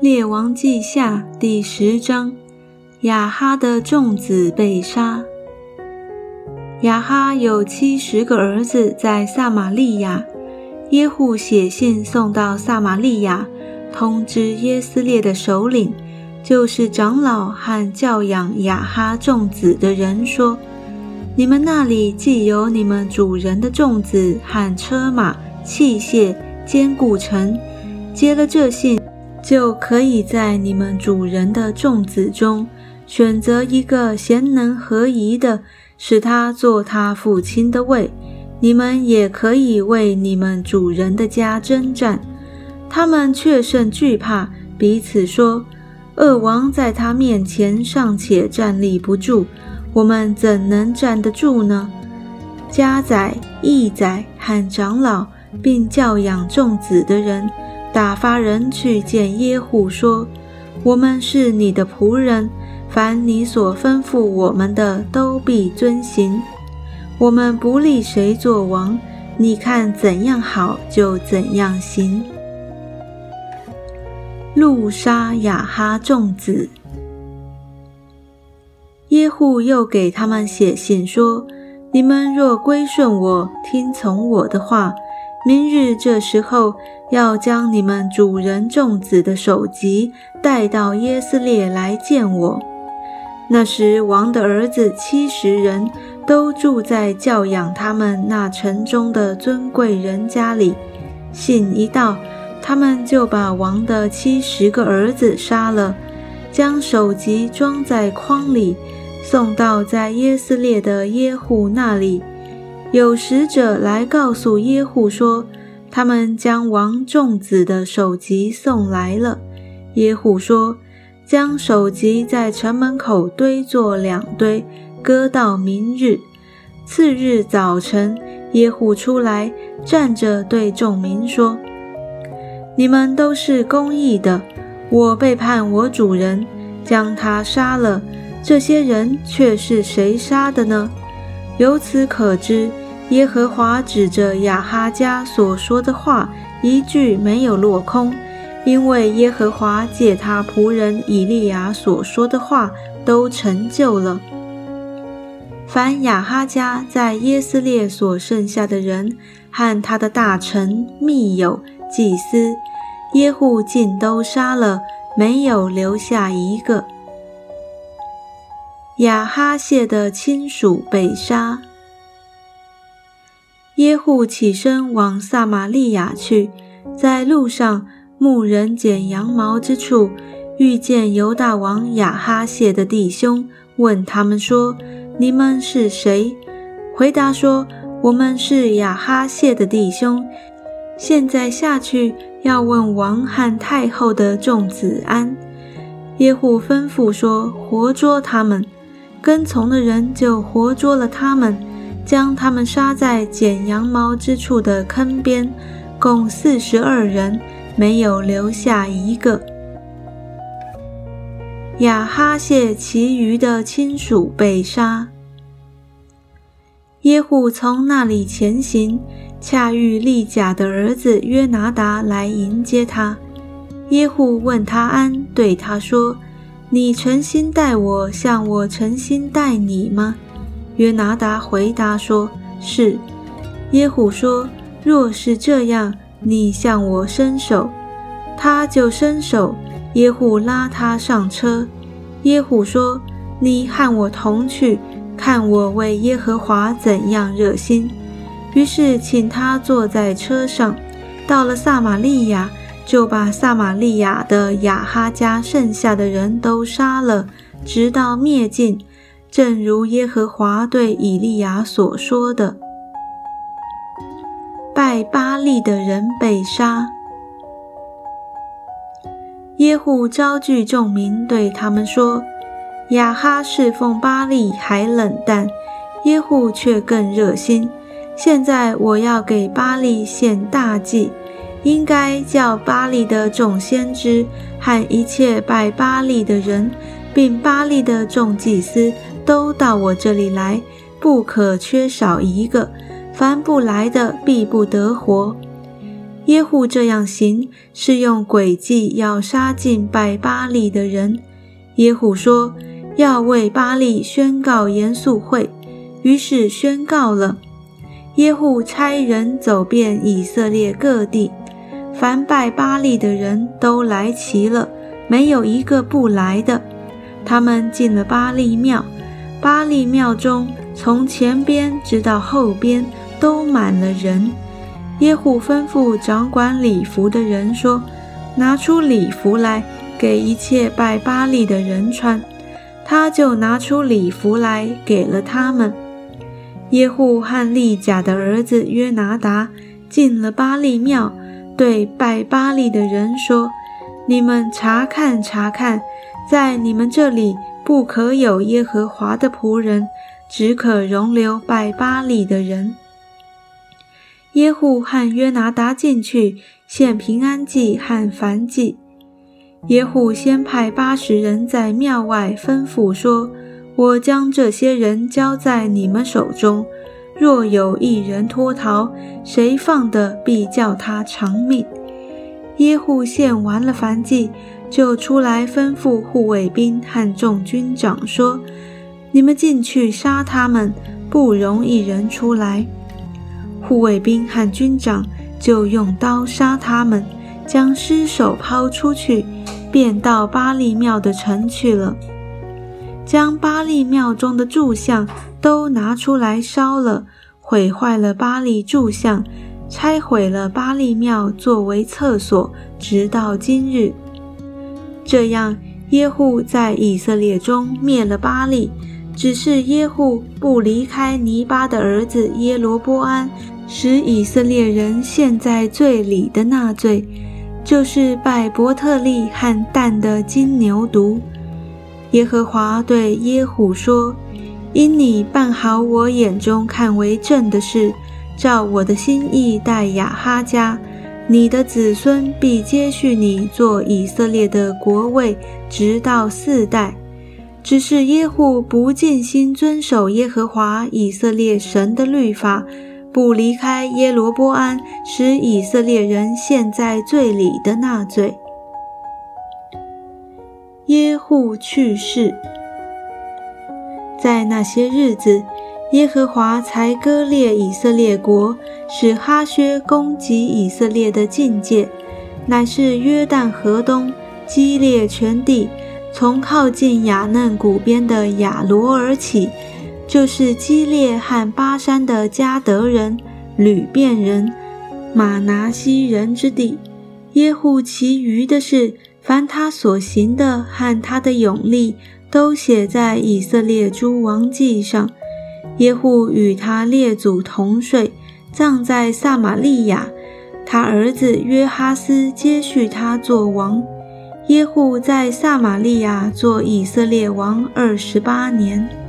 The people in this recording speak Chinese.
列王记下第十章，亚哈的众子被杀。亚哈有七十个儿子在撒玛利亚，耶户写信送到撒玛利亚，通知耶斯列的首领，就是长老和教养亚哈众子的人说：“你们那里既有你们主人的众子和车马器械。”坚固城接了这信，就可以在你们主人的众子中选择一个贤能合宜的，使他做他父亲的位。你们也可以为你们主人的家征战。他们却甚惧怕，彼此说：“恶王在他面前尚且站立不住，我们怎能站得住呢？”家宰、义宰和长老。并教养众子的人，打发人去见耶户，说：“我们是你的仆人，凡你所吩咐我们的，都必遵行。我们不立谁做王，你看怎样好，就怎样行。”路杀亚哈众子。耶户又给他们写信说：“你们若归顺我，听从我的话。”明日这时候，要将你们主人众子的首级带到耶斯列来见我。那时，王的儿子七十人都住在教养他们那城中的尊贵人家里。信一到，他们就把王的七十个儿子杀了，将首级装在筐里，送到在耶斯列的耶户那里。有使者来告诉耶户说，他们将王仲子的首级送来了。耶户说，将首级在城门口堆作两堆，搁到明日。次日早晨，耶户出来站着，对众民说：“你们都是公义的，我背叛我主人，将他杀了。这些人却是谁杀的呢？由此可知。”耶和华指着亚哈家所说的话，一句没有落空，因为耶和华借他仆人以利亚所说的话都成就了。凡亚哈家在耶斯列所剩下的人和他的大臣、密友、祭司，耶户尽都杀了，没有留下一个。亚哈谢的亲属被杀。耶户起身往撒玛利亚去，在路上，牧人剪羊毛之处，遇见犹大王亚哈谢的弟兄，问他们说：“你们是谁？”回答说：“我们是亚哈谢的弟兄，现在下去要问王和太后的众子安。”耶户吩咐说：“活捉他们。”跟从的人就活捉了他们。将他们杀在剪羊毛之处的坑边，共四十二人，没有留下一个。亚哈谢其余的亲属被杀。耶户从那里前行，恰遇利甲的儿子约拿达来迎接他。耶户问他安，对他说：“你诚心待我，像我诚心待你吗？”约拿达回答说：“是。”耶虎说：“若是这样，你向我伸手。”他就伸手。耶虎拉他上车。耶虎说：“你和我同去，看我为耶和华怎样热心。”于是请他坐在车上。到了撒玛利亚，就把撒玛利亚的亚哈家剩下的人都杀了，直到灭尽。正如耶和华对以利亚所说的，拜巴利的人被杀。耶户招聚众民，对他们说：“亚哈侍奉巴利还冷淡，耶户却更热心。现在我要给巴利献大祭，应该叫巴利的众先知和一切拜巴利的人，并巴利的众祭司。”都到我这里来，不可缺少一个。凡不来的，必不得活。耶户这样行，是用诡计要杀尽拜巴利的人。耶户说要为巴利宣告严肃会，于是宣告了。耶户差人走遍以色列各地，凡拜巴利的人都来齐了，没有一个不来的。他们进了巴利庙，巴利庙中从前边直到后边都满了人。耶户吩咐掌管礼服的人说：“拿出礼服来，给一切拜巴利的人穿。”他就拿出礼服来，给了他们。耶户和利甲的儿子约拿达进了巴利庙，对拜巴利的人说：“你们查看查看，在你们这里不可有耶和华的仆人，只可容留拜巴利的人。”耶户和约拿达进去献平安祭和燔祭。耶户先派八十人在庙外吩咐说：“我将这些人交在你们手中，若有一人脱逃，谁放的必叫他偿命。”耶户献完了燔祭，就出来吩咐护卫兵和众军长说：“你们进去杀他们，不容一人出来。”护卫兵和军长就用刀杀他们，将尸首抛出去，便到巴利庙的城去了。将巴利庙中的柱像都拿出来烧了，毁坏了巴利柱像，拆毁了巴利庙作为厕所，直到今日。这样，耶户在以色列中灭了巴利，只是耶户不离开尼巴的儿子耶罗波安。使以色列人陷在罪里的那罪，就是拜伯特利和蛋的金牛犊。耶和华对耶户说：“因你办好我眼中看为正的事，照我的心意待亚哈家，你的子孙必接续你做以色列的国位，直到四代。只是耶户不尽心遵守耶和华以色列神的律法。”不离开耶罗波安，使以色列人陷在罪里的那罪。耶户去世，在那些日子，耶和华才割裂以色列国，使哈薛攻击以色列的境界，乃是约旦河东基列全地，从靠近雅嫩谷边的亚罗尔起。就是基列和巴山的加德人、吕遍人、马拿西人之地。耶户其余的事，凡他所行的和他的勇力，都写在以色列诸王记上。耶户与他列祖同睡，葬在撒玛利亚。他儿子约哈斯接续他做王。耶户在撒玛利亚做以色列王二十八年。